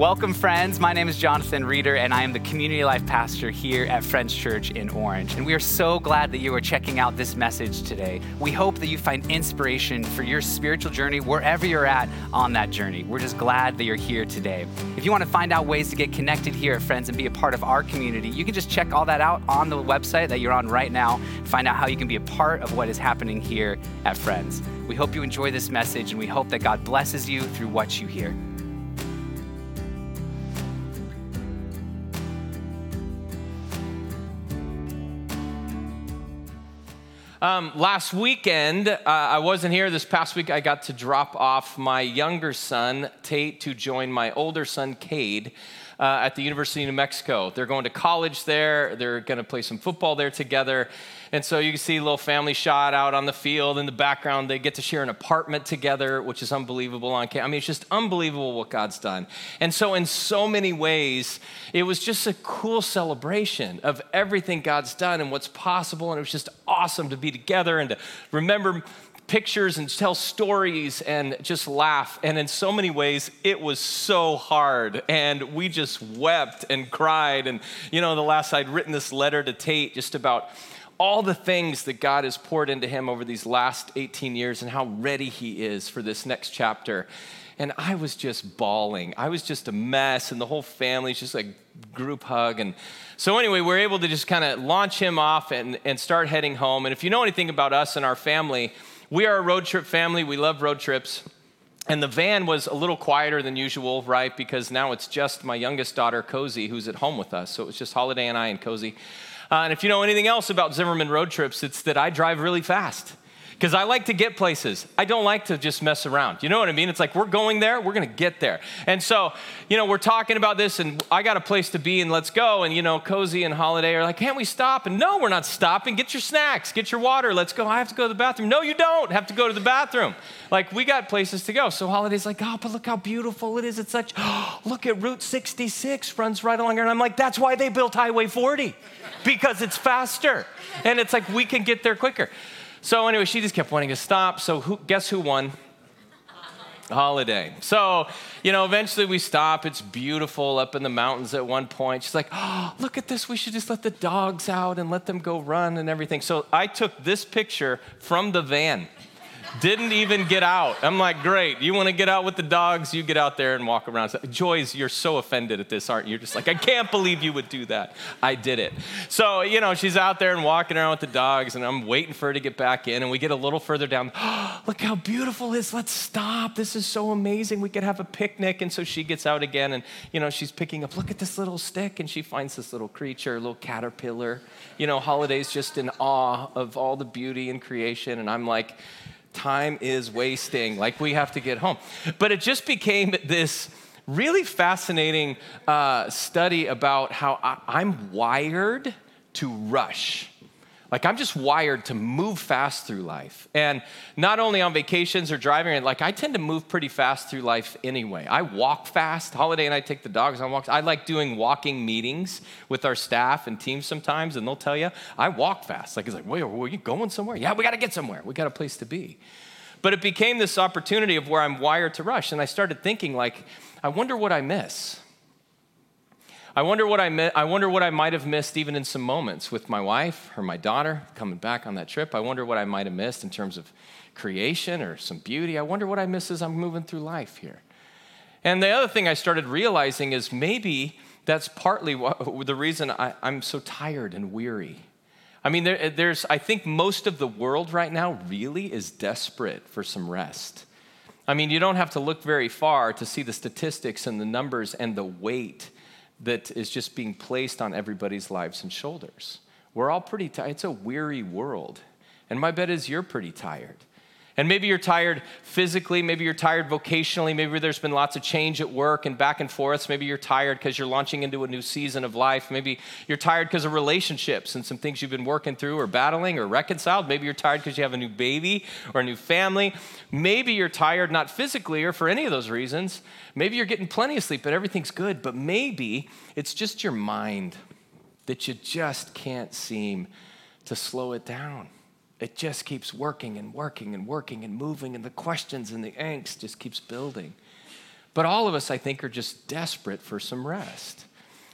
Welcome, friends. My name is Jonathan Reeder, and I am the community life pastor here at Friends Church in Orange. And we are so glad that you are checking out this message today. We hope that you find inspiration for your spiritual journey wherever you're at on that journey. We're just glad that you're here today. If you want to find out ways to get connected here at Friends and be a part of our community, you can just check all that out on the website that you're on right now. Find out how you can be a part of what is happening here at Friends. We hope you enjoy this message, and we hope that God blesses you through what you hear. Um, last weekend, uh, I wasn't here. This past week, I got to drop off my younger son, Tate, to join my older son, Cade, uh, at the University of New Mexico. They're going to college there. They're going to play some football there together. And so you can see a little family shot out on the field in the background. They get to share an apartment together, which is unbelievable on campus. I mean, it's just unbelievable what God's done. And so, in so many ways, it was just a cool celebration of everything God's done and what's possible. And it was just awesome to be together and to remember pictures and tell stories and just laugh. And in so many ways, it was so hard. And we just wept and cried. And, you know, the last I'd written this letter to Tate just about all the things that God has poured into him over these last 18 years and how ready he is for this next chapter. And I was just bawling. I was just a mess, and the whole family's just like group hug. And so, anyway, we're able to just kind of launch him off and, and start heading home. And if you know anything about us and our family, we are a road trip family. We love road trips. And the van was a little quieter than usual, right? Because now it's just my youngest daughter, Cozy, who's at home with us. So it was just Holiday and I and Cozy. Uh, and if you know anything else about Zimmerman road trips, it's that I drive really fast because I like to get places. I don't like to just mess around. You know what I mean? It's like we're going there, we're going to get there. And so, you know, we're talking about this, and I got a place to be, and let's go. And, you know, Cozy and Holiday are like, can't we stop? And no, we're not stopping. Get your snacks, get your water, let's go. I have to go to the bathroom. No, you don't have to go to the bathroom. Like, we got places to go. So Holiday's like, oh, but look how beautiful it is. It's such, look at Route 66 runs right along here. And I'm like, that's why they built Highway 40 because it's faster. And it's like we can get there quicker. So, anyway, she just kept wanting to stop. So, who, guess who won? Holiday. So, you know, eventually we stop. It's beautiful up in the mountains at one point. She's like, oh, look at this. We should just let the dogs out and let them go run and everything. So I took this picture from the van didn't even get out. I'm like, great. You want to get out with the dogs? You get out there and walk around. Joyce, you're so offended at this, aren't you? You're just like, I can't believe you would do that. I did it. So, you know, she's out there and walking around with the dogs, and I'm waiting for her to get back in. And we get a little further down. Look how beautiful it is. Let's stop. This is so amazing. We could have a picnic. And so she gets out again, and, you know, she's picking up, look at this little stick. And she finds this little creature, a little caterpillar. You know, Holiday's just in awe of all the beauty and creation. And I'm like, time is wasting, like we have to get home. But it just became this really fascinating uh, study about how I, I'm wired to rush. Like I'm just wired to move fast through life. And not only on vacations or driving, like I tend to move pretty fast through life anyway. I walk fast. Holiday and I take the dogs on walks. I like doing walking meetings with our staff and teams sometimes, and they'll tell you, I walk fast. Like it's like, wait, are you going somewhere? Yeah, we got to get somewhere. We got a place to be. But it became this opportunity of where I'm wired to rush. And I started thinking, like, I wonder what I miss. I wonder what I mi- I wonder what I might have missed even in some moments with my wife or my daughter coming back on that trip. I wonder what I might have missed in terms of creation or some beauty. I wonder what I miss as I'm moving through life here. And the other thing I started realizing is maybe that's partly what, the reason I, I'm so tired and weary. I mean, there, there's, I think most of the world right now really is desperate for some rest. I mean, you don't have to look very far to see the statistics and the numbers and the weight that is just being placed on everybody's lives and shoulders. We're all pretty tired. It's a weary world. And my bet is you're pretty tired. And maybe you're tired physically, maybe you're tired vocationally, maybe there's been lots of change at work and back and forth. Maybe you're tired because you're launching into a new season of life. Maybe you're tired because of relationships and some things you've been working through or battling or reconciled. Maybe you're tired because you have a new baby or a new family. Maybe you're tired not physically or for any of those reasons. Maybe you're getting plenty of sleep, but everything's good. But maybe it's just your mind that you just can't seem to slow it down it just keeps working and working and working and moving, and the questions and the angst just keeps building. But all of us, I think, are just desperate for some rest.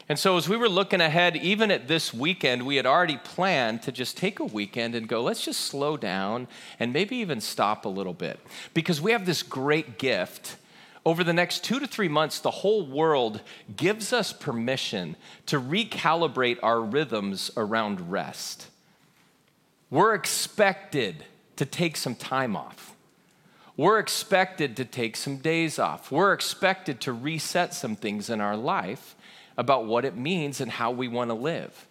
And so, as we were looking ahead, even at this weekend, we had already planned to just take a weekend and go, let's just slow down and maybe even stop a little bit. Because we have this great gift. Over the next two to three months, the whole world gives us permission to recalibrate our rhythms around rest. We're expected to take some time off. We're expected to take some days off. We're expected to reset some things in our life about what it means and how we want to live.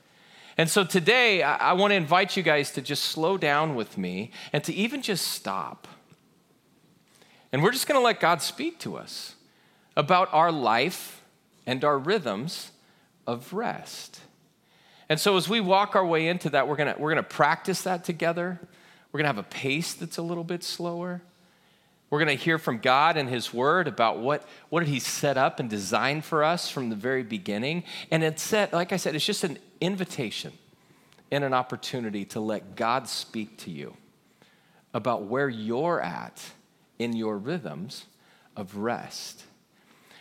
And so today, I, I want to invite you guys to just slow down with me and to even just stop. And we're just going to let God speak to us about our life and our rhythms of rest. And so as we walk our way into that, we're to, we're to practice that together. We're to have a pace that's a little bit slower. We're to hear from God and His Word about what, what did He set up and design for us from the very beginning. And it's set, like I said, it's just an invitation and an opportunity to let God speak to you about where you're at in your rhythms of rest.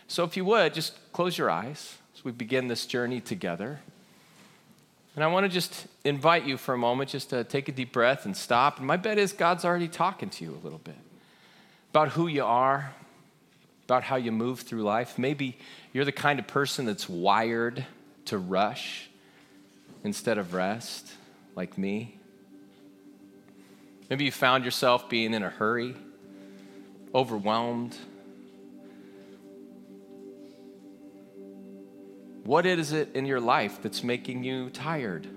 So if you would, just close your eyes as we begin this journey together. And I want to just invite you for a moment just to take a deep breath and stop. And my bet is God's already talking to you a little bit about who you are, about how you move through life. Maybe you're the kind of person that's wired to rush instead of rest, like me. Maybe you found yourself being in a hurry, overwhelmed. What is it in your life that's making you tired?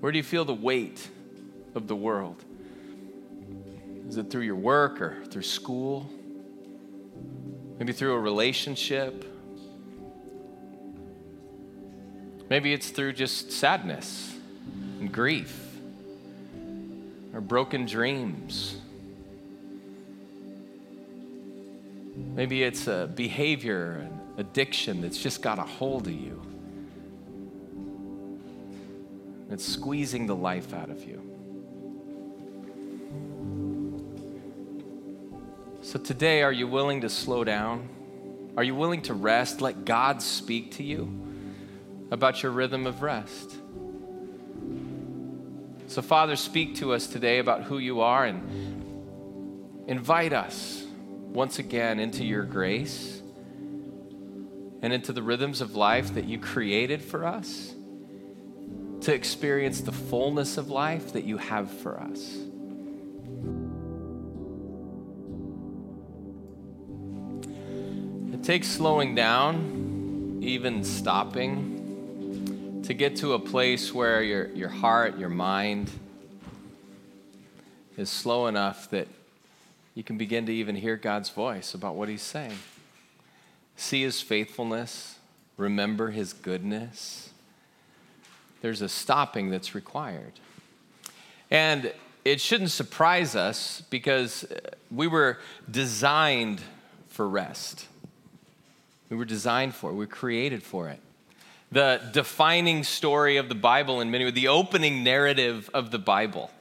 Where do you feel the weight of the world? Is it through your work or through school? Maybe through a relationship? Maybe it's through just sadness and grief or broken dreams. Maybe it's a behavior, an addiction that's just got a hold of you. It's squeezing the life out of you. So today, are you willing to slow down? Are you willing to rest? Let God speak to you about your rhythm of rest. So, Father, speak to us today about who you are and invite us once again into your grace and into the rhythms of life that you created for us to experience the fullness of life that you have for us. It takes slowing down, even stopping, to get to a place where your, your heart, your mind is slow enough that you can begin to even hear God's voice about what He's saying. See His faithfulness, remember His goodness. There's a stopping that's required. And it shouldn't surprise us because we were designed for rest. We were designed for it, we were created for it. The defining story of the Bible in many ways, the opening narrative of the Bible,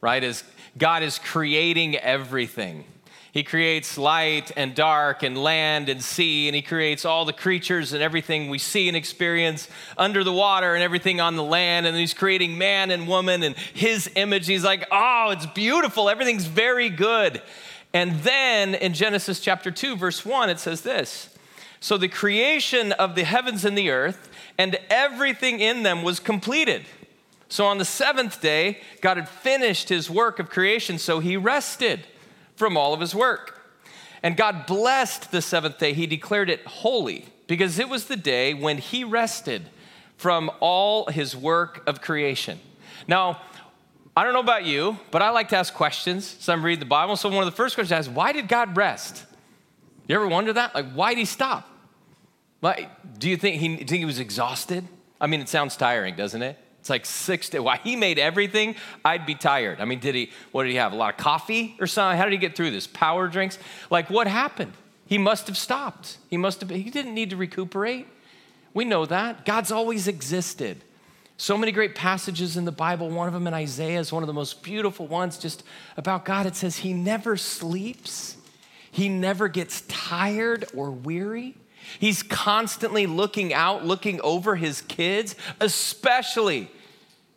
right, is God is creating everything. He creates light and dark and land and sea, and He creates all the creatures and everything we see and experience under the water and everything on the land. And He's creating man and woman and His image. He's like, oh, it's beautiful. Everything's very good. And then in Genesis chapter 2, verse 1, it says this So the creation of the heavens and the earth and everything in them was completed. So on the seventh day, God had finished his work of creation, so he rested from all of his work. And God blessed the seventh day. He declared it holy because it was the day when he rested from all his work of creation. Now, I don't know about you, but I like to ask questions. Some I'm the Bible. So one of the first questions I ask, why did God rest? You ever wonder that? Like, why did he stop? Like, do you think he, think he was exhausted? I mean, it sounds tiring, doesn't it? It's like six days. Why he made everything, I'd be tired. I mean, did he, what did he have? A lot of coffee or something? How did he get through this? Power drinks? Like, what happened? He must have stopped. He must have, he didn't need to recuperate. We know that. God's always existed. So many great passages in the Bible. One of them in Isaiah is one of the most beautiful ones just about God. It says, He never sleeps, He never gets tired or weary. He's constantly looking out, looking over his kids, especially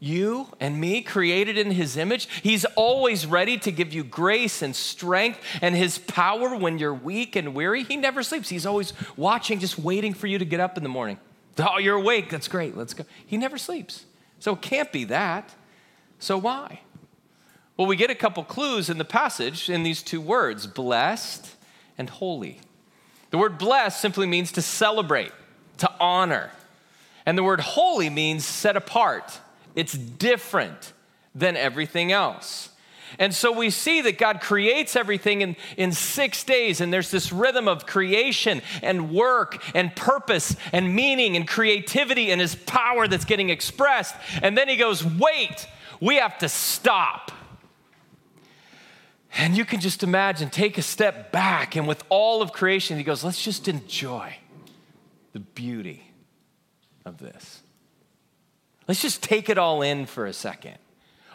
you and me, created in his image. He's always ready to give you grace and strength and his power when you're weak and weary. He never sleeps. He's always watching, just waiting for you to get up in the morning. Oh, you're awake. That's great. Let's go. He never sleeps. So it can't be that. So why? Well, we get a couple clues in the passage in these two words blessed and holy. The word blessed simply means to celebrate, to honor. And the word holy means set apart. It's different than everything else. And so we see that God creates everything in, in six days, and there's this rhythm of creation and work and purpose and meaning and creativity and His power that's getting expressed. And then He goes, Wait, we have to stop. And you can just imagine, take a step back, and with all of creation, He goes, Let's just enjoy the beauty of this. Let's just take it all in for a second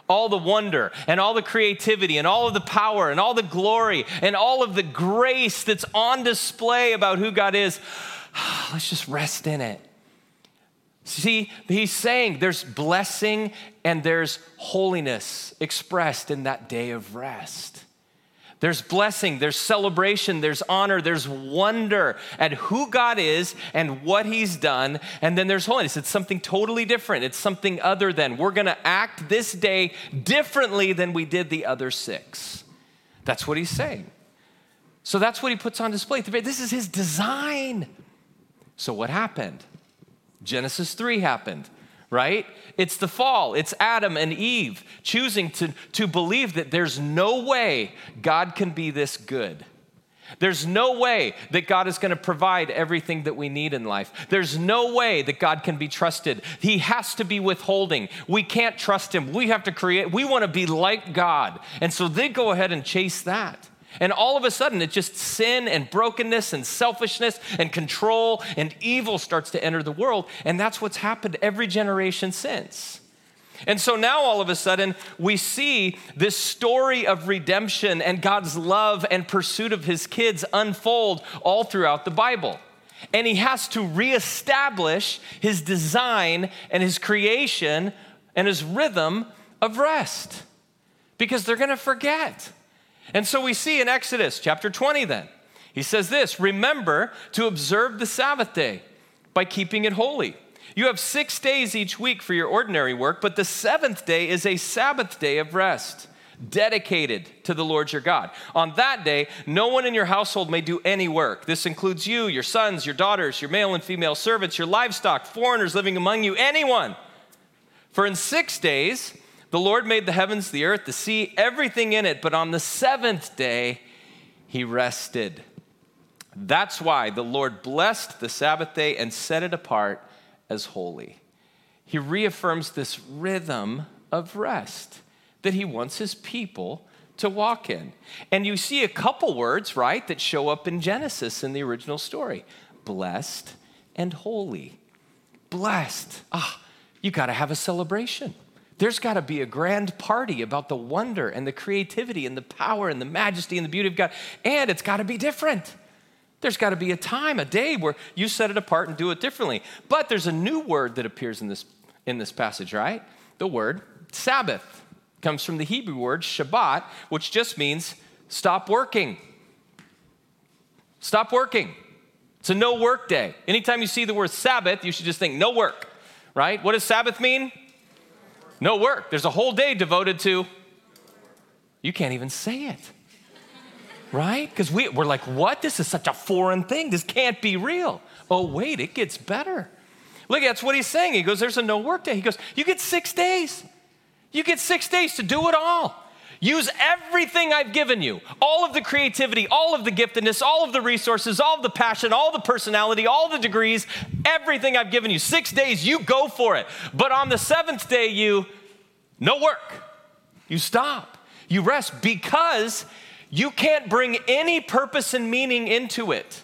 all the wonder and all the creativity and all of the power and all the glory and all of the grace that's on display about who God is, let's just rest in it. See, he's saying there's blessing and there's holiness expressed in that day of rest. There's blessing, there's celebration, there's honor, there's wonder at who God is and what He's done. And then there's holiness. It's something totally different, it's something other than. We're going to act this day differently than we did the other six. That's what He's saying. So that's what He puts on display. This is His design. So what happened? Genesis 3 happened right? It's the fall. It's Adam and Eve choosing to, to believe that there's no way God can be this good. There's no way that God is going to provide everything that we need in life. There's no way that God can be trusted. He has to be withholding. We can't trust Him. We have to create, we want to be like God. And so they go ahead and chase that. And all of a sudden, it's just sin and brokenness and selfishness and control and evil starts to enter the world. And that's what's happened every generation since. And so now all of a sudden, we see this story of redemption and God's love and pursuit of his kids unfold all throughout the Bible. And he has to reestablish his design and his creation and his rhythm of rest because they're going to forget. And so we see in Exodus chapter 20 then, he says this Remember to observe the Sabbath day by keeping it holy. You have six days each week for your ordinary work, but the seventh day is a Sabbath day of rest, dedicated to the Lord your God. On that day, no one in your household may do any work. This includes you, your sons, your daughters, your male and female servants, your livestock, foreigners living among you, anyone. For in six days, the Lord made the heavens, the earth, the sea, everything in it, but on the seventh day, he rested. That's why the Lord blessed the Sabbath day and set it apart as holy. He reaffirms this rhythm of rest that he wants his people to walk in. And you see a couple words, right, that show up in Genesis in the original story blessed and holy. Blessed. Ah, you got to have a celebration. There's got to be a grand party about the wonder and the creativity and the power and the majesty and the beauty of God. And it's got to be different. There's got to be a time, a day where you set it apart and do it differently. But there's a new word that appears in this, in this passage, right? The word Sabbath comes from the Hebrew word Shabbat, which just means stop working. Stop working. It's a no work day. Anytime you see the word Sabbath, you should just think no work, right? What does Sabbath mean? No work. There's a whole day devoted to, you can't even say it. Right? Because we, we're like, what? This is such a foreign thing. This can't be real. Oh, wait, it gets better. Look, that's what he's saying. He goes, There's a no work day. He goes, You get six days. You get six days to do it all. Use everything I've given you all of the creativity, all of the giftedness, all of the resources, all of the passion, all the personality, all the degrees, everything I've given you. Six days, you go for it. But on the seventh day, you no work. You stop. You rest because you can't bring any purpose and meaning into it.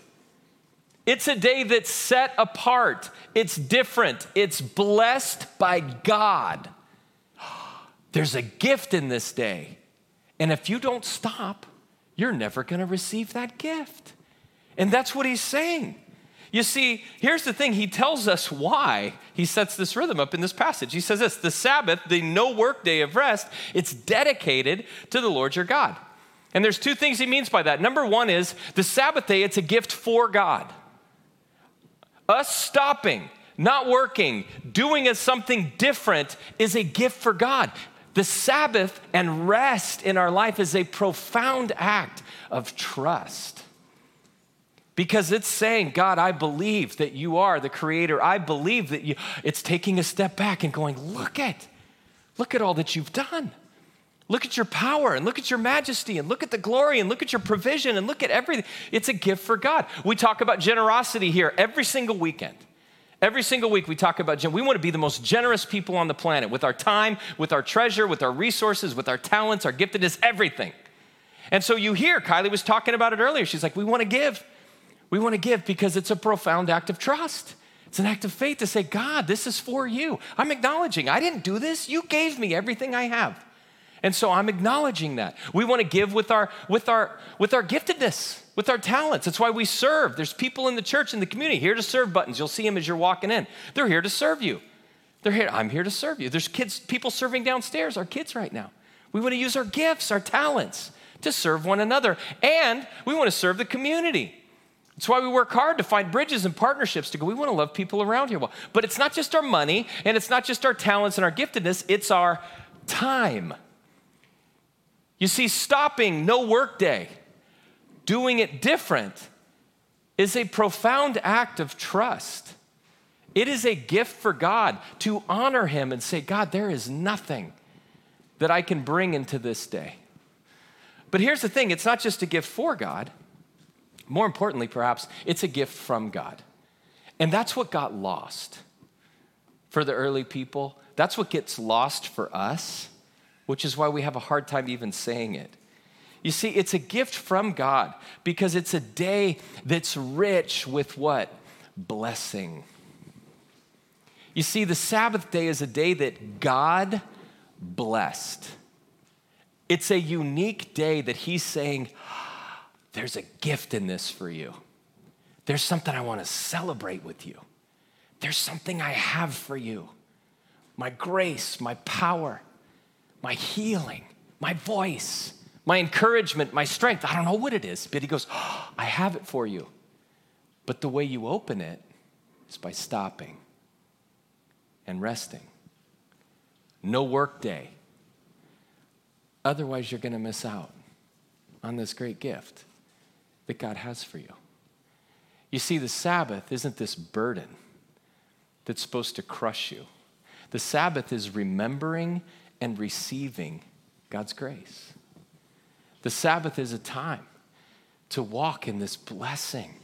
It's a day that's set apart, it's different, it's blessed by God. There's a gift in this day. And if you don't stop, you're never going to receive that gift. And that's what he's saying. You see, here's the thing. He tells us why he sets this rhythm up in this passage. He says this the Sabbath, the no work day of rest, it's dedicated to the Lord your God. And there's two things he means by that. Number one is the Sabbath day, it's a gift for God. Us stopping, not working, doing something different is a gift for God. The Sabbath and rest in our life is a profound act of trust. Because it's saying, God, I believe that you are the creator. I believe that you, it's taking a step back and going, look at, look at all that you've done. Look at your power and look at your majesty and look at the glory and look at your provision and look at everything. It's a gift for God. We talk about generosity here every single weekend. Every single week we talk about we want to be the most generous people on the planet with our time, with our treasure, with our resources, with our talents, our giftedness, everything. And so you hear Kylie was talking about it earlier. She's like, we want to give. We want to give because it's a profound act of trust. It's an act of faith to say, God, this is for you. I'm acknowledging I didn't do this. You gave me everything I have. And so I'm acknowledging that. We want to give with our with our with our giftedness with our talents. That's why we serve. There's people in the church, in the community, here to serve buttons. You'll see them as you're walking in. They're here to serve you. They're here, I'm here to serve you. There's kids, people serving downstairs, our kids right now. We want to use our gifts, our talents to serve one another. And we want to serve the community. That's why we work hard to find bridges and partnerships to go. We want to love people around here. Well, but it's not just our money and it's not just our talents and our giftedness, it's our time. You see, stopping no work day doing it different is a profound act of trust. It is a gift for God to honor Him and say, God, there is nothing that I can bring into this day. But here's the thing it's not just a gift for God. More importantly, perhaps, it's a gift from God. And that's what got lost for the early people. That's what gets lost for us, which is why we have a hard time even saying it. You see, it's a gift from God because it's a day that's rich with what? Blessing. You see, the Sabbath day is a day that God blessed. It's a unique day that He's saying, There's a gift in this for you. There's something I want to celebrate with you. There's something I have for you my grace, my power, my healing, my voice my encouragement, my strength. I don't know what it is, but he goes, oh, I have it for you. But the way you open it is by stopping and resting. No work day. Otherwise, you're going to miss out on this great gift that God has for you. You see, the Sabbath isn't this burden that's supposed to crush you. The Sabbath is remembering and receiving God's grace. The Sabbath is a time to walk in this blessing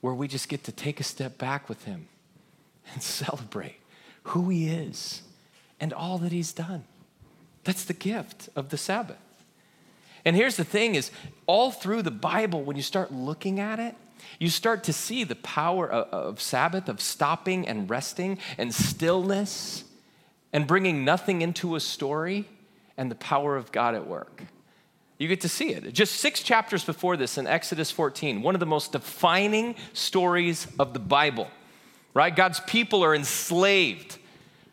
where we just get to take a step back with Him and celebrate who He is and all that He's done. That's the gift of the Sabbath. And here's the thing is all through the Bible when you start looking at it, you start to see the power of, of Sabbath, of stopping and resting and stillness and bringing nothing into a story and the power of God at work. You get to see it. Just six chapters before this in Exodus 14, one of the most defining stories of the Bible, right? God's people are enslaved,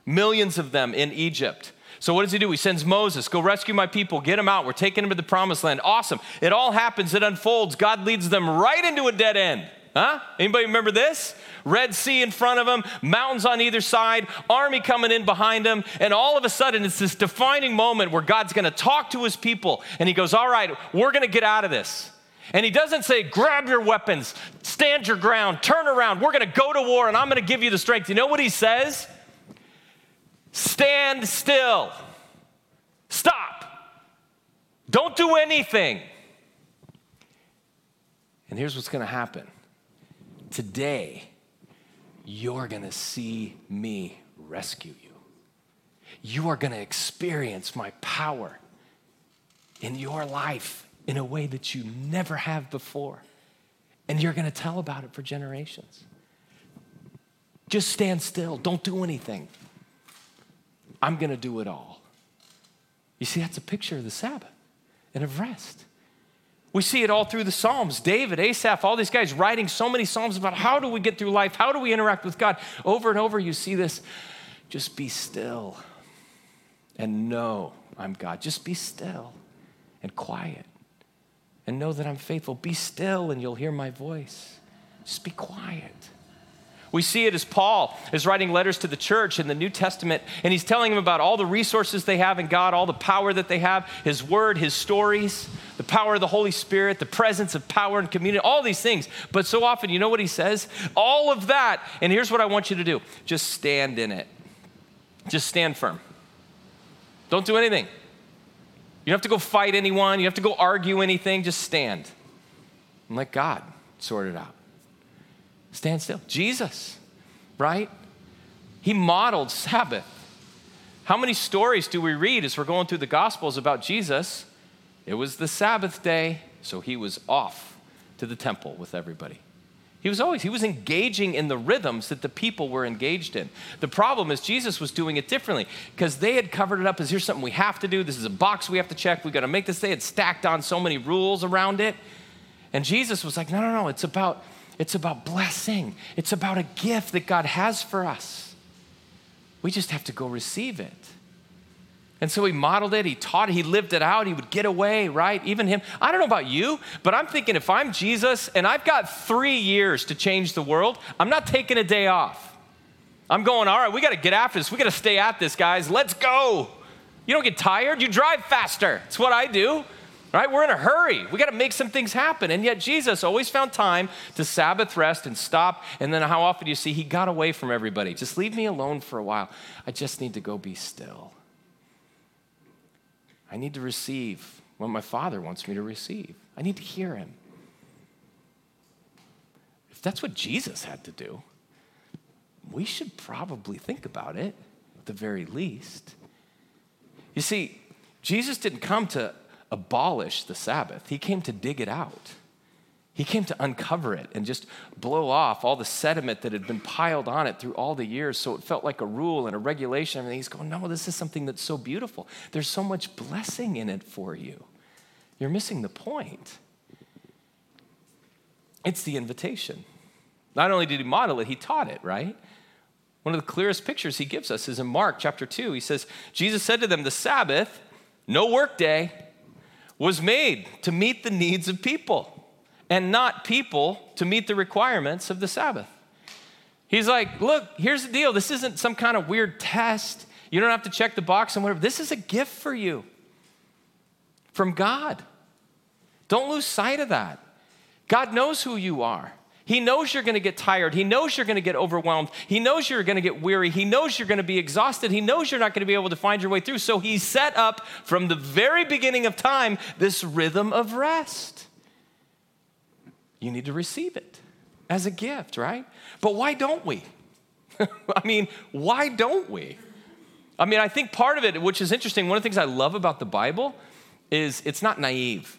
millions of them in Egypt. So what does he do? He sends Moses, go rescue my people, get them out. We're taking them to the promised land. Awesome. It all happens, it unfolds. God leads them right into a dead end. Huh? Anybody remember this? Red Sea in front of them, mountains on either side, army coming in behind them, and all of a sudden it's this defining moment where God's going to talk to his people and he goes, "All right, we're going to get out of this." And he doesn't say, "Grab your weapons, stand your ground, turn around. We're going to go to war and I'm going to give you the strength." You know what he says? Stand still. Stop. Don't do anything. And here's what's going to happen Today, you're going to see me rescue you. You are going to experience my power in your life in a way that you never have before. And you're going to tell about it for generations. Just stand still, don't do anything. I'm going to do it all. You see, that's a picture of the Sabbath and of rest. We see it all through the Psalms. David, Asaph, all these guys writing so many Psalms about how do we get through life? How do we interact with God? Over and over, you see this. Just be still and know I'm God. Just be still and quiet and know that I'm faithful. Be still and you'll hear my voice. Just be quiet. We see it as Paul is writing letters to the church in the New Testament, and he's telling them about all the resources they have in God, all the power that they have, His Word, His stories, power of the Holy Spirit, the presence of power and community, all these things. But so often, you know what he says? All of that, and here's what I want you to do just stand in it. Just stand firm. Don't do anything. You don't have to go fight anyone, you don't have to go argue anything, just stand and let God sort it out. Stand still. Jesus, right? He modeled Sabbath. How many stories do we read as we're going through the Gospels about Jesus? It was the Sabbath day, so he was off to the temple with everybody. He was always, he was engaging in the rhythms that the people were engaged in. The problem is Jesus was doing it differently because they had covered it up as here's something we have to do. This is a box we have to check. We got to make this. They had stacked on so many rules around it. And Jesus was like, no, no, no, it's about it's about blessing. It's about a gift that God has for us. We just have to go receive it. And so he modeled it, he taught it, he lived it out, he would get away, right? Even him. I don't know about you, but I'm thinking if I'm Jesus and I've got three years to change the world, I'm not taking a day off. I'm going, all right, we got to get after this. We got to stay at this, guys. Let's go. You don't get tired, you drive faster. It's what I do right? We're in a hurry. We got to make some things happen. And yet Jesus always found time to Sabbath rest and stop. And then how often do you see he got away from everybody? Just leave me alone for a while. I just need to go be still. I need to receive what my Father wants me to receive. I need to hear him. If that's what Jesus had to do, we should probably think about it at the very least. You see, Jesus didn't come to abolish the Sabbath, he came to dig it out. He came to uncover it and just blow off all the sediment that had been piled on it through all the years so it felt like a rule and a regulation. And he's going, No, this is something that's so beautiful. There's so much blessing in it for you. You're missing the point. It's the invitation. Not only did he model it, he taught it, right? One of the clearest pictures he gives us is in Mark chapter 2. He says, Jesus said to them, The Sabbath, no work day was made to meet the needs of people and not people to meet the requirements of the Sabbath. He's like, look, here's the deal. This isn't some kind of weird test. You don't have to check the box and whatever. This is a gift for you from God. Don't lose sight of that. God knows who you are. He knows you're going to get tired. He knows you're going to get overwhelmed. He knows you're going to get weary. He knows you're going to be exhausted. He knows you're not going to be able to find your way through. So he set up from the very beginning of time this rhythm of rest. You need to receive it as a gift, right? But why don't we? I mean, why don't we? I mean, I think part of it, which is interesting, one of the things I love about the Bible is it's not naive,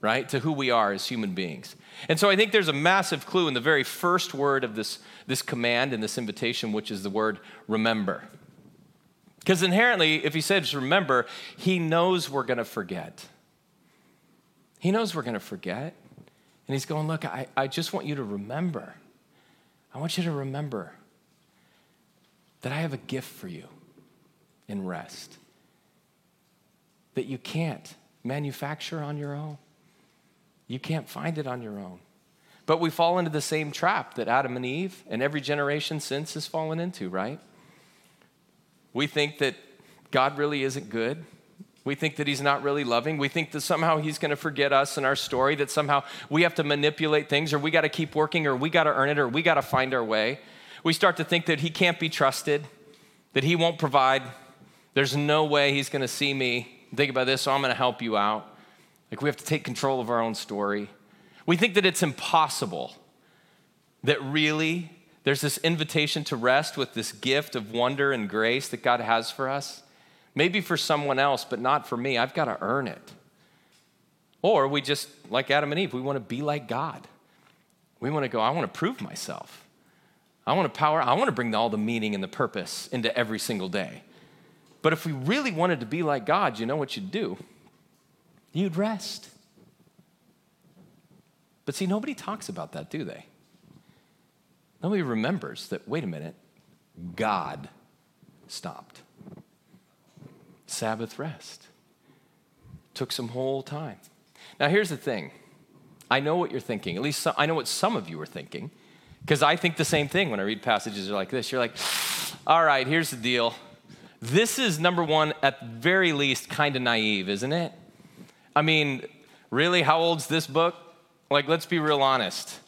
right, to who we are as human beings. And so I think there's a massive clue in the very first word of this, this command and this invitation, which is the word remember. Because inherently, if he says remember, he knows we're going to forget. He knows we're going to forget. And he's going, Look, I, I just want you to remember. I want you to remember that I have a gift for you in rest that you can't manufacture on your own. You can't find it on your own. But we fall into the same trap that Adam and Eve and every generation since has fallen into, right? We think that God really isn't good. We think that he's not really loving. We think that somehow he's going to forget us and our story, that somehow we have to manipulate things or we got to keep working or we got to earn it or we got to find our way. We start to think that he can't be trusted, that he won't provide. There's no way he's going to see me. Think about this, so I'm going to help you out. Like we have to take control of our own story. We think that it's impossible, that really there's this invitation to rest with this gift of wonder and grace that God has for us. Maybe for someone else, but not for me. I've got to earn it. Or we just, like Adam and Eve, we want to be like God. We want to go, I want to prove myself. I want to power, I want to bring all the meaning and the purpose into every single day. But if we really wanted to be like God, you know what you'd do? you'd rest. But see, nobody talks about that, do they? Nobody remembers that, wait a minute, God stopped. Sabbath rest. Took some whole time. Now, here's the thing I know what you're thinking. At least some, I know what some of you are thinking, because I think the same thing when I read passages like this. You're like, all right, here's the deal. This is number one, at very least, kind of naive, isn't it? I mean, really, how old's this book? Like, let's be real honest.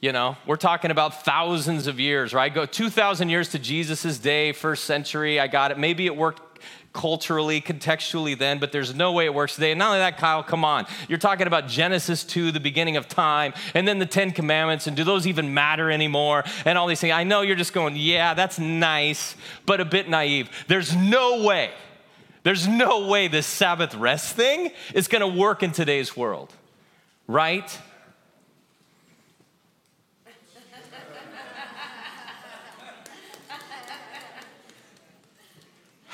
You know, we're talking about thousands of years, right? Go 2,000 years to Jesus' day, first century. I got it. Maybe it worked culturally, contextually then, but there's no way it works today. And not only that, Kyle, come on. You're talking about Genesis 2, the beginning of time, and then the Ten Commandments, and do those even matter anymore? And all these things. I know you're just going, yeah, that's nice, but a bit naive. There's no way, there's no way this Sabbath rest thing is to work in today's world, right?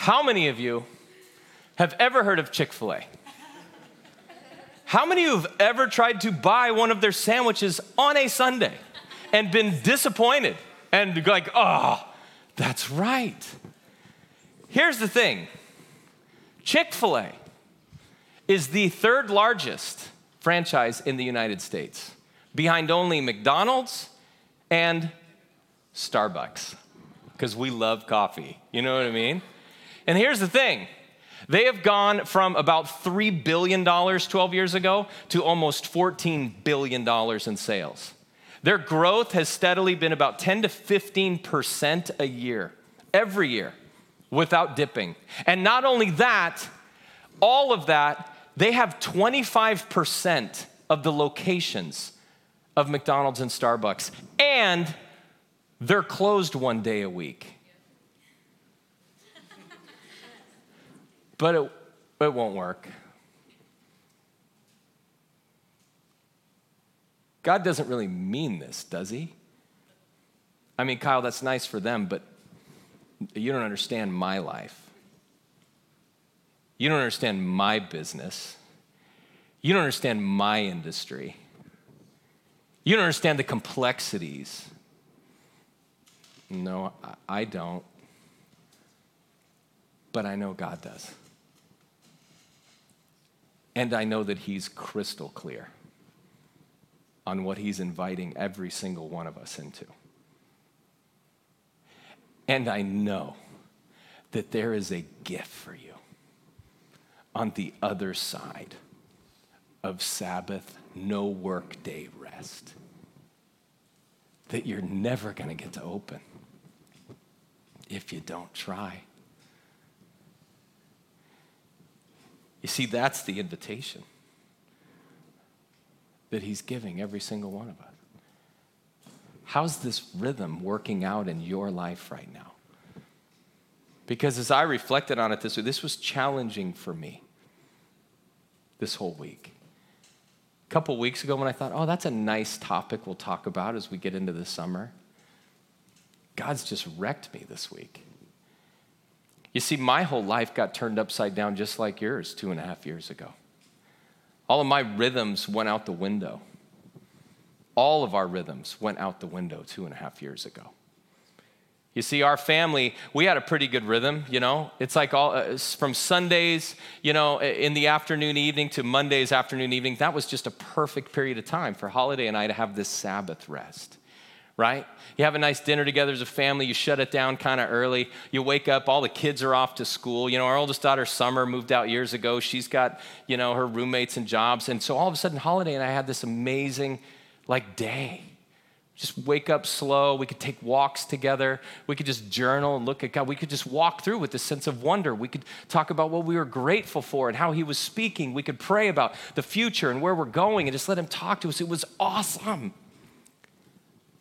How many of you have ever heard of Chick fil A? How many of you have ever tried to buy one of their sandwiches on a Sunday and been disappointed and like, oh, that's right? Here's the thing Chick fil A is the third largest franchise in the United States, behind only McDonald's and Starbucks, because we love coffee. You know what I mean? And here's the thing they have gone from about $3 billion 12 years ago to almost $14 billion in sales. Their growth has steadily been about 10 to 15% a year, every year, without dipping. And not only that, all of that, they have 25% of the locations of McDonald's and Starbucks. And they're closed one day a week. But it, it won't work. God doesn't really mean this, does he? I mean, Kyle, that's nice for them, but you don't understand my life. You don't understand my business. You don't understand my industry. You don't understand the complexities. No, I don't. But I know God does. And I know that He's crystal clear on what He's inviting every single one of us into. And I know that there is a gift for you on the other side of Sabbath, no work day rest that you're never going to get to open if you don't try. You see, that's the invitation that he's giving every single one of us. How's this rhythm working out in your life right now? Because as I reflected on it this week, this was challenging for me this whole week. A couple weeks ago, when I thought, oh, that's a nice topic we'll talk about as we get into the summer, God's just wrecked me this week. You see, my whole life got turned upside down just like yours two and a half years ago. All of my rhythms went out the window. All of our rhythms went out the window two and a half years ago. You see, our family, we had a pretty good rhythm, you know. It's like all uh, from Sundays, you know, in the afternoon, evening to Mondays, afternoon, evening. That was just a perfect period of time for Holiday and I to have this Sabbath rest right? You have a nice dinner together as a family, you shut it down kind of early. You wake up, all the kids are off to school. You know, our oldest daughter, Summer, moved out years ago. She's got, you know, her roommates and jobs. And so all of a sudden, Holiday and I had this amazing, like, day. Just wake up slow. We could take walks together. We could just journal and look at God. We could just walk through with this sense of wonder. We could talk about what we were grateful for and how He was speaking. We could pray about the future and where we're going and just let Him talk to us. It was awesome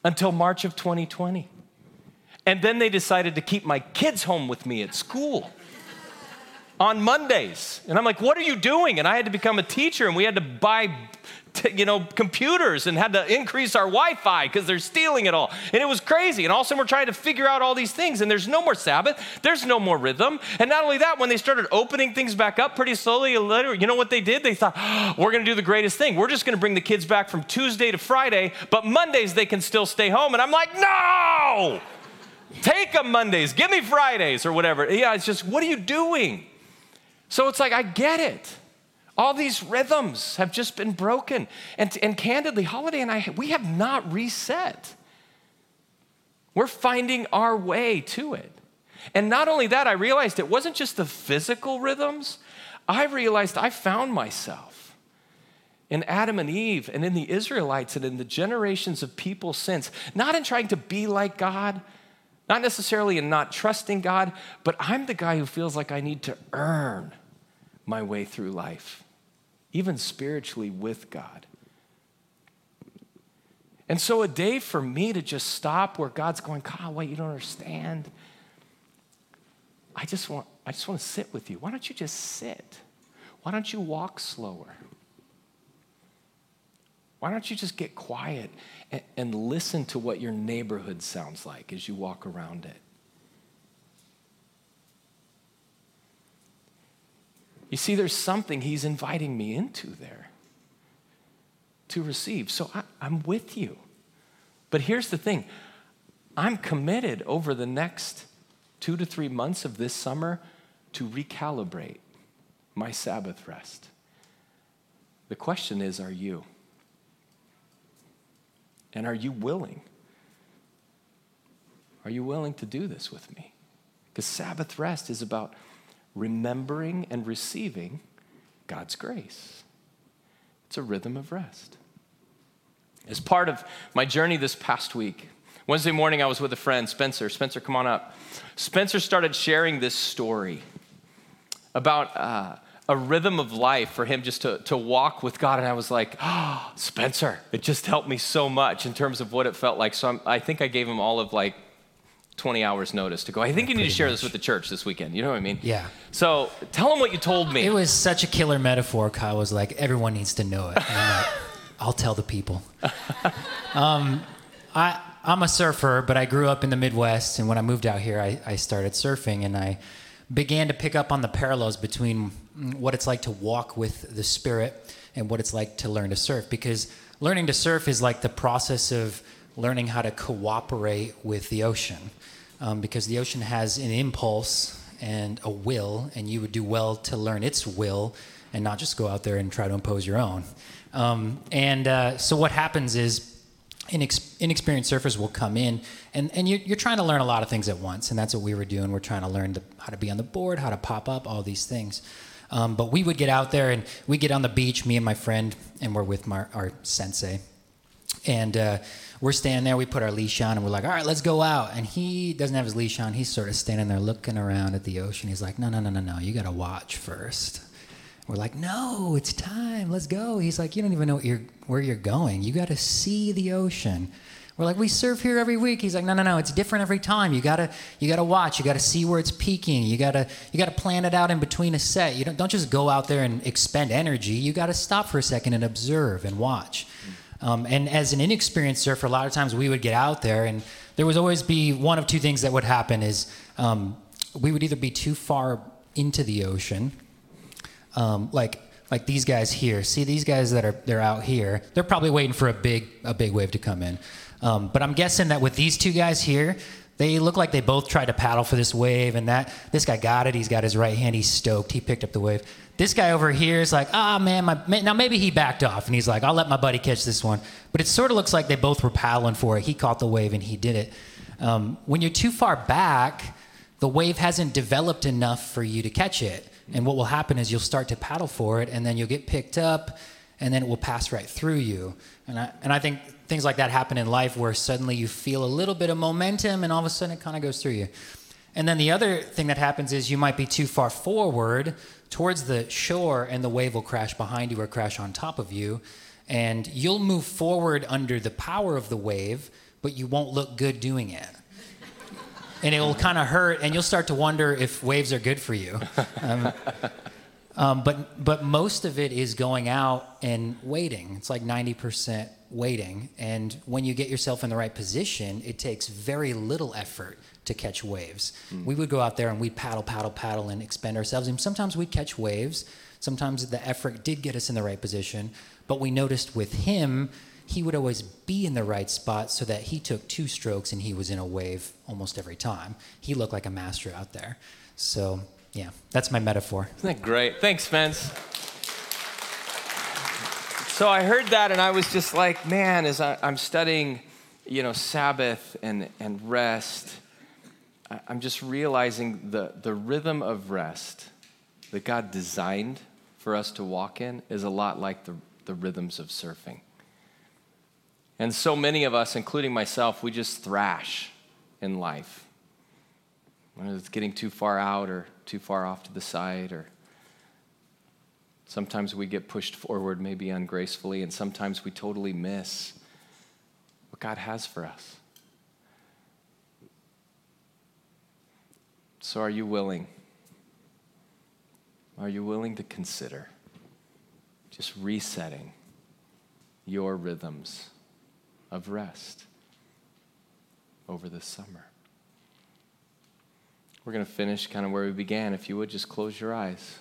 until March of 2020. And then they decided to keep my kids home with me at school. on Mondays. And I'm like, what are you doing? And I had to become a teacher and we had to buy you know, computers and had to increase our Wi-Fi because they're stealing it all. And it was crazy. And all of a sudden we're trying to figure out all these things and there's no more Sabbath. There's no more rhythm. And not only that, when they started opening things back up pretty slowly, you know what they did? They thought, oh, we're going to do the greatest thing. We're just going to bring the kids back from Tuesday to Friday, but Mondays they can still stay home. And I'm like, no! Take them Mondays, give me Fridays or whatever. Yeah, it's just, what are you doing? So it's like, I get it. All these rhythms have just been broken. And, and candidly, Holiday and I, we have not reset. We're finding our way to it. And not only that, I realized it wasn't just the physical rhythms, I realized I found myself in Adam and Eve and in the Israelites and in the generations of people since, not in trying to be like God, not necessarily in not trusting God, but I'm the guy who feels like I need to earn my way through life, even spiritually with God. And so, a day for me to just stop where God's going, God, wait, you don't understand. I just want, I just want to sit with you. Why don't you just sit? Why don't you walk slower? Why don't you just get quiet and, and listen to what your neighborhood sounds like as you walk around it? You see, there's something he's inviting me into there to receive. So I, am with you. But here's the thing I'm committed over the next two to three months of this summer to recalibrate my Sabbath rest. The question is are you? And are you willing? Are you willing to do this with me? Because Sabbath rest is about remembering and receiving God's grace. It's a rhythm of rest. As part of my journey this past week, Wednesday morning I was with a friend, Spencer. Spencer, come on up. Spencer started sharing this story about uh, a rhythm of life for him just to, to walk with God. And I was like, oh, Spencer, it just helped me so much in terms of what it felt like. So I'm, i think I gave him all of like 20 hours notice to go. I think yeah, you need to share much. this with the church this weekend. You know what I mean? Yeah. So tell them what you told me. It was such a killer metaphor. Kyle was like, everyone needs to know it. Like, I'll tell the people. um, I, I'm a surfer, but I grew up in the Midwest, and when I moved out here, I, I started surfing, and I began to pick up on the parallels between what it's like to walk with the Spirit and what it's like to learn to surf. Because learning to surf is like the process of learning how to cooperate with the ocean um, because the ocean has an impulse and a will, and you would do well to learn its will and not just go out there and try to impose your own. Um, and uh, so what happens is inex- inexperienced surfers will come in, and, and you're, you're, trying to learn a lot of things at once, and that's what we were doing. We're trying to learn the, how to be on the board, how to pop up, all these things. Um, but we would get out there, and we get on the beach, me and my friend, and we're with my, our sensei. And uh, we're standing there, we put our leash on, and we're like, all right, let's go out. And he doesn't have his leash on. He's sort of standing there looking around at the ocean. He's like, no, no, no, no, no. You got to watch first. We're like, no, it's time. Let's go. He's like, you don't even know you're, where you're going. You got to see the ocean. We're like, we surf here every week. He's like, no, no, no, it's different every time. You gotta, you gotta watch. You gotta see where it's peaking. You gotta, you gotta plan it out in between a set. You don't, don't just go out there and expend energy. You gotta stop for a second and observe and watch. Um, and as an inexperienced surfer, a lot of times we would get out there, and there would always be one of two things that would happen: is um, we would either be too far into the ocean, um, like like these guys here. See these guys that are they're out here. They're probably waiting for a big a big wave to come in. Um, but I'm guessing that with these two guys here, they look like they both tried to paddle for this wave, and that this guy got it. He's got his right hand. He's stoked. He picked up the wave. This guy over here is like, ah, oh, man, my, now maybe he backed off and he's like, I'll let my buddy catch this one. But it sort of looks like they both were paddling for it. He caught the wave and he did it. Um, when you're too far back, the wave hasn't developed enough for you to catch it. And what will happen is you'll start to paddle for it and then you'll get picked up and then it will pass right through you. And I, and I think things like that happen in life where suddenly you feel a little bit of momentum and all of a sudden it kind of goes through you. And then the other thing that happens is you might be too far forward towards the shore and the wave will crash behind you or crash on top of you. And you'll move forward under the power of the wave, but you won't look good doing it. and it will kind of hurt, and you'll start to wonder if waves are good for you. Um, um, but but most of it is going out and waiting. It's like ninety percent waiting, and when you get yourself in the right position, it takes very little effort to catch waves. Mm. We would go out there and we'd paddle, paddle, paddle, and expend ourselves, and sometimes we'd catch waves. Sometimes the effort did get us in the right position, but we noticed with him he would always be in the right spot so that he took two strokes and he was in a wave almost every time. He looked like a master out there. So, yeah, that's my metaphor. Isn't that great? Thanks, Spence. So I heard that and I was just like, man, as I, am studying, you know, Sabbath and, and rest, I'm just realizing the, the rhythm of rest that God designed for us to walk in is a lot like the, the rhythms of surfing. And so many of us, including myself, we just thrash in life. Whether it's getting too far out or too far off to the side, or sometimes we get pushed forward, maybe ungracefully, and sometimes we totally miss what God has for us. So, are you willing? Are you willing to consider just resetting your rhythms? of rest over the summer. We're going to finish kind of where we began. If you would just close your eyes.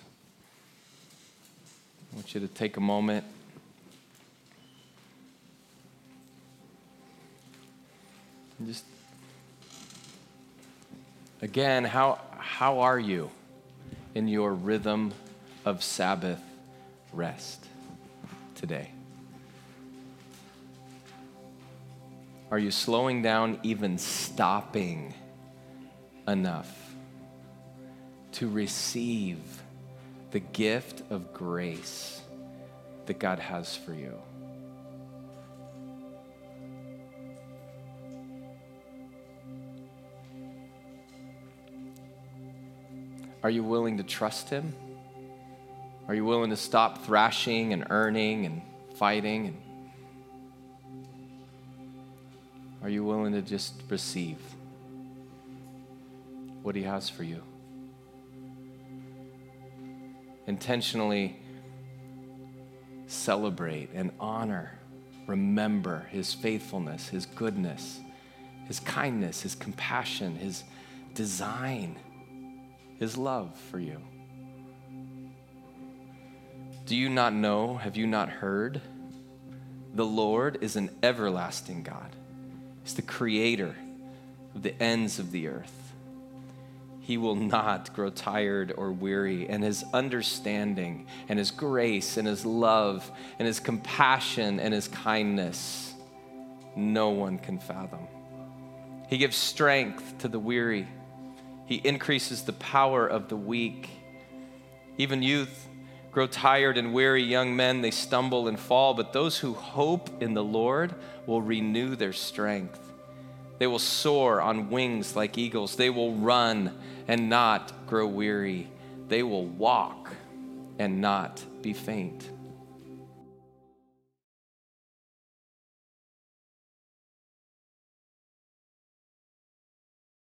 I want you to take a moment. And just again, how, how are you in your rhythm of Sabbath rest today? Are you slowing down, even stopping enough to receive the gift of grace that God has for you? Are you willing to trust Him? Are you willing to stop thrashing and earning and fighting and Are you willing to just receive what He has for you? Intentionally celebrate and honor, remember His faithfulness, His goodness, His kindness, His compassion, His design, His love for you. Do you not know? Have you not heard? The Lord is an everlasting God He's the creator of the ends of the earth. He will not grow tired or weary, and his understanding and his grace and his love and his compassion and his kindness, no one can fathom. He gives strength to the weary, he increases the power of the weak. Even youth grow tired and weary, young men, they stumble and fall, but those who hope in the Lord will renew their strength. They will soar on wings like eagles. They will run and not grow weary. They will walk and not be faint.